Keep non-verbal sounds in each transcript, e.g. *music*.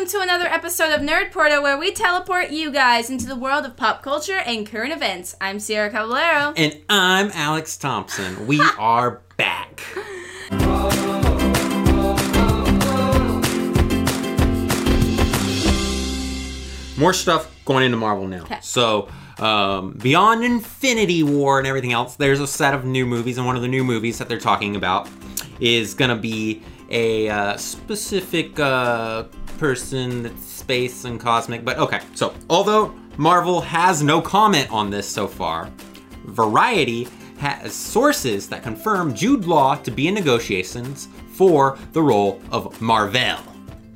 welcome to another episode of Nerd Portal where we teleport you guys into the world of pop culture and current events. I'm Sierra Caballero. And I'm Alex Thompson. We are back. More stuff going into Marvel now. Okay. So, um, beyond Infinity War and everything else, there's a set of new movies, and one of the new movies that they're talking about is gonna be a uh, specific uh, person that's space and cosmic. But okay, so although Marvel has no comment on this so far, Variety has sources that confirm Jude Law to be in negotiations for the role of Mar-Vell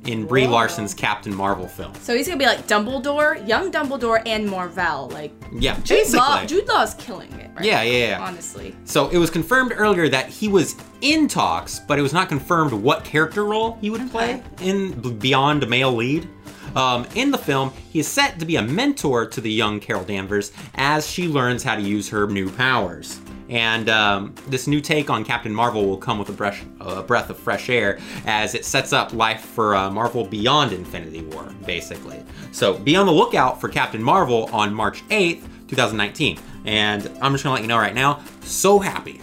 in Brie Whoa. Larson's Captain Marvel film. So he's gonna be like Dumbledore, young Dumbledore, and Mar-Vell. Like Yeah, Jude basically. Law, Jude Law's killing it. Right Yeah, yeah, yeah. Honestly, So it was confirmed earlier that he was in talks, but it was not confirmed what character role he would play in beyond male lead. Um, in the film, he is set to be a mentor to the young Carol Danvers as she learns how to use her new powers. And um, this new take on Captain Marvel will come with a breath, a breath of fresh air as it sets up life for uh, Marvel beyond Infinity War, basically. So be on the lookout for Captain Marvel on March 8th, 2019. And I'm just gonna let you know right now, so happy,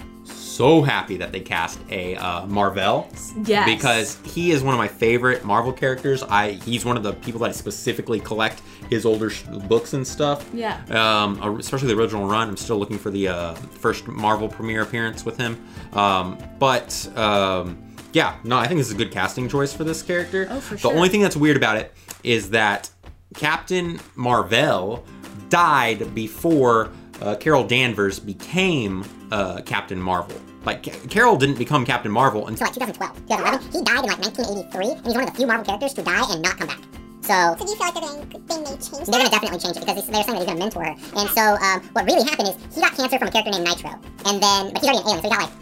so happy that they cast a uh, Mar-Vell. Yes. Because he is one of my favorite Marvel characters. I he's one of the people that I specifically collect his older sh- books and stuff. Yeah. Um, especially the original run. I'm still looking for the uh, first Marvel premiere appearance with him. Um, but um, yeah, no, I think this is a good casting choice for this character. Oh, for the sure. only thing that's weird about it is that Captain Marvel died before uh, Carol Danvers became uh, Captain Marvel. Like Ca- Carol didn't become Captain Marvel until until like 2012, 2011. He died in like 1983, and he's one of the few Marvel characters to die and not come back. So, So do you feel like they're going, they may change they're that? gonna definitely change it because they're saying that he's gonna mentor her. And so, um, what really happened is he got cancer from a character named Nitro, and then, but he's already an alien, so he got like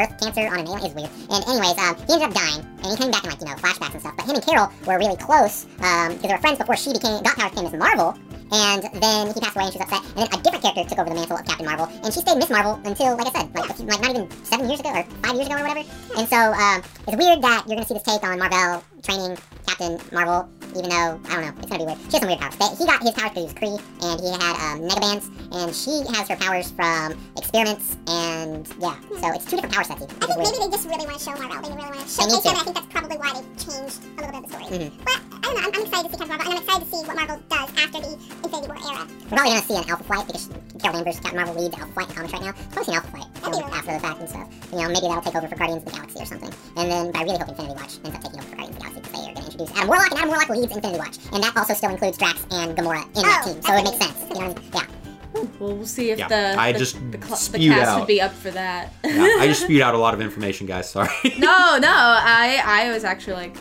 Earth cancer on an alien. is weird. And anyways, um, he ended up dying, and he came back in like you know flashbacks and stuff. But him and Carol were really close because they were friends before she became got powers became Miss Marvel. And then he passed away, and she was upset. And then a different character took over the mantle of Captain Marvel, and she stayed Miss Marvel until, like I said, like, like not even seven years ago or five years ago or whatever. And so um, it's weird that you're gonna see this take on Mar-Vell training Captain Marvel, even though I don't know, it's gonna be weird. She has some weird powers. But he got his powers because he was Kree, and he had um, Negabands, and she has her powers from experiments, and yeah. So it's two different power sets. Even, I think maybe they just really want to show Mar-Vell. They really want to show him. I think that's probably why they changed a little bit of the story. Mhm. But I don't know. I'm, I'm excited to see Captain Marvel, and I'm excited to see what Marvel does after the Infinity War era. We're probably gonna see an Alpha Flight because Carol Danvers, Captain Marvel leads Alpha Flight in comics right now. Probably see an Alpha Flight That'd be really after the fact and stuff. You know, maybe that'll take over for Guardians of the Galaxy or something. And then, but I really hope Infinity Watch ends up taking over because they are Adam Warlock, and Adam Warlock leads Infinity Watch, and that also still includes Drax and Gamora in that Oh, team. So it makes sense. You know what I mean? Yeah. Hmm, well, we'll see if Yeah, the I the, just the, cl- the spewed cast out. would be up for that. yeah, I just *laughs* spewed out a lot of information, guys. Sorry. *laughs* no, no, I I was actually like,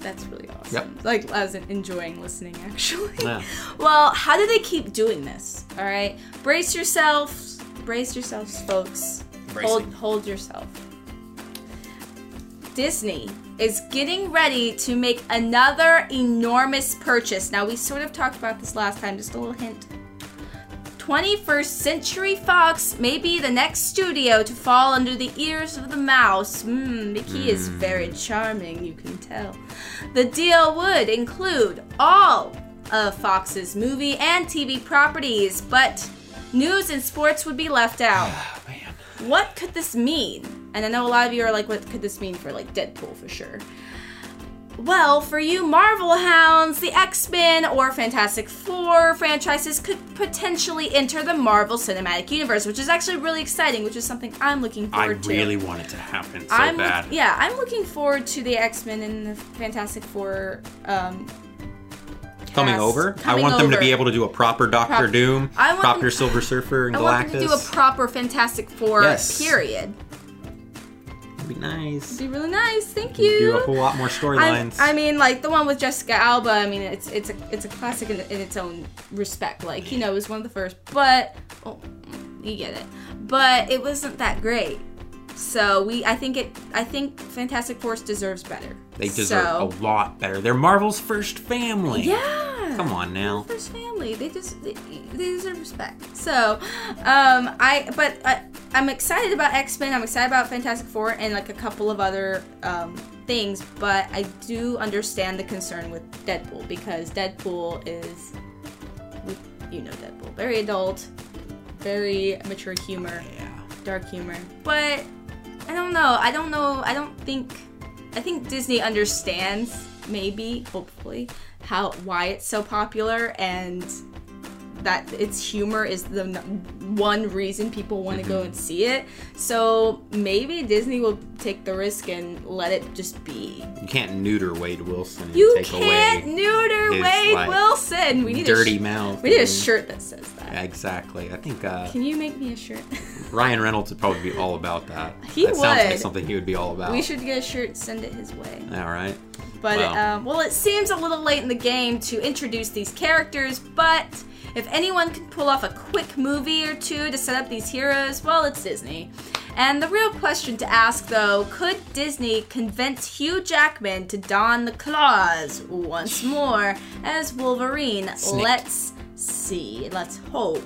that's really awesome. Yep. Like I was enjoying listening actually. Yeah. *laughs* Well, how do they keep doing this? All right, brace yourselves, brace yourselves, folks. Hold hold yourself. Disney is getting ready to make another enormous purchase. Now we sort of talked about this last time. Just a little hint. 21st Century Fox may be the next studio to fall under the ears of the mouse. Mmm, Mickey is hmm. very charming, you can tell. The deal would include all of Fox's movie and TV properties, but news and sports would be left out. *sighs* Man. What could this mean? And I know a lot of you are like, what could this mean for like Deadpool for sure? Well, for you Marvel hounds, the X Men or Fantastic Four franchises could potentially enter the Marvel Cinematic Universe, which is actually really exciting, which is something I'm looking I forward to. really want it to happen so I'm look- bad. yeah, I'm looking forward to the X Men and the Fantastic Four. Um, Coming over. coming I want them to be able to do a proper Doctor Prop- Doom, I want proper them- Silver Surfer, and I Galactus. want them to do a proper Fantastic Four Yes. period. That'd be nice. It'd be really nice. Thank you. Do a whole lot more storylines. I mean, like the one with Jessica Alba. I mean, it's it's a it's a classic in, in its own respect. Like you know, it was one of the first, but oh, you get it. But it wasn't that great. So we, I think it, I think Fantastic Four deserves better. they deserve so, a lot better. They're Marvel's first family. Yeah. Come on now. First family. They just they, they deserve respect. So, um, I but I, I'm excited about X Men. I'm excited about Fantastic Four and like a couple of other um things, but I do understand the concern with Deadpool because Deadpool is, you know, Deadpool, very adult, very mature humor, Yeah. dark humor. But I don't know. I don't know. I don't think. I think Disney understands, maybe, hopefully, how why it's so popular and that its humor is the one reason people want to go and see it. So maybe Disney will take the risk and let it just be. You can't neuter Wade Wilson and You can't neuter Wade like, Wilson. We need dirty a sh- mouth. We need a shirt that says that. Exactly. I think uh, Can you make me a shirt? *laughs* Ryan Reynolds would probably be all about that. *laughs* He would. that sounds like something he would be all about. we should get a shirt, send it his way. All right. But Wow. um, well, it seems a little late in the game to introduce these characters. But if anyone can pull off a quick movie or two to set up these heroes, well, it's Disney. And the real question to ask, though, could Disney convince Hugh Jackman to don the claws once more as Wolverine? Let's see. Let's hope.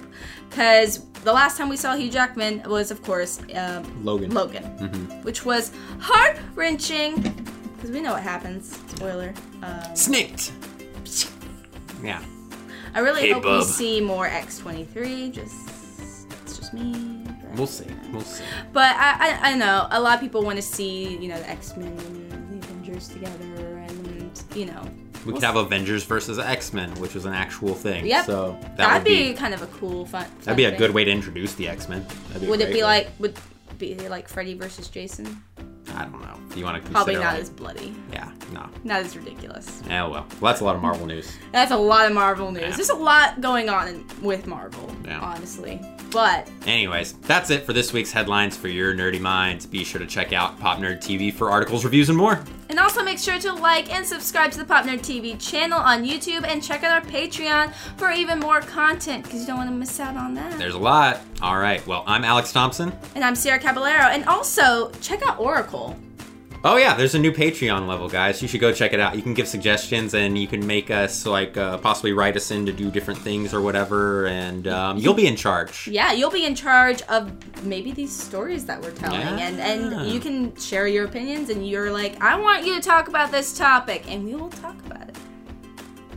Because the last time we saw Hugh Jackman was, of course, um, Logan. Logan, which was heart wrenching. Because we know what happens. Spoiler. Um, Snicked. Yeah. I really Hey, hope we see more X23. Just that's just me. We'll see. We'll see. But I, I, I know a lot of people want to see you know the X Men and the Avengers together, and you know. We we'll could have Avengers versus X Men, which was an actual thing. Yep. So that That'd would be, be, kind of a cool fun. that'd be a fun good way to introduce the X Men. Would it be like would be like Freddy versus Jason? I don't know. If you want to consider Probably not like- as bloody, Yeah. No. not as ridiculous. Yeah. Well. Well, that's a lot of Marvel news. That's a lot of Marvel news. Yeah. There's a lot going on in, with Marvel, Yeah. honestly. But Anyways, that's it for this week's headlines for your nerdy minds. Be sure to check out Pop Nerd TV for articles, reviews, and more. And also make sure to like and subscribe to the Pop Nerd TV channel on YouTube and check out our Patreon for even more content because you don't want to miss out on that. There's a lot. All right. Well, I'm Alex Thompson. and I'm Sierra Caballero. And also check out Oracle. Oh yeah, there's a new Patreon level, guys. You should go check it out. You can give suggestions, and you can make us like uh, possibly write us in to do different things or whatever, and um, you'll be in charge. Yeah, you'll be in charge of maybe these stories that we're telling, and Yeah. and you can share your opinions. And you're like, I want you to talk about this topic, and we will talk about it.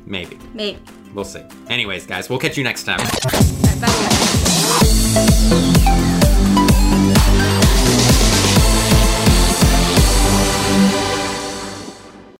Maybe. Maybe. We'll see. Anyways, guys, we'll catch you next time. Bye.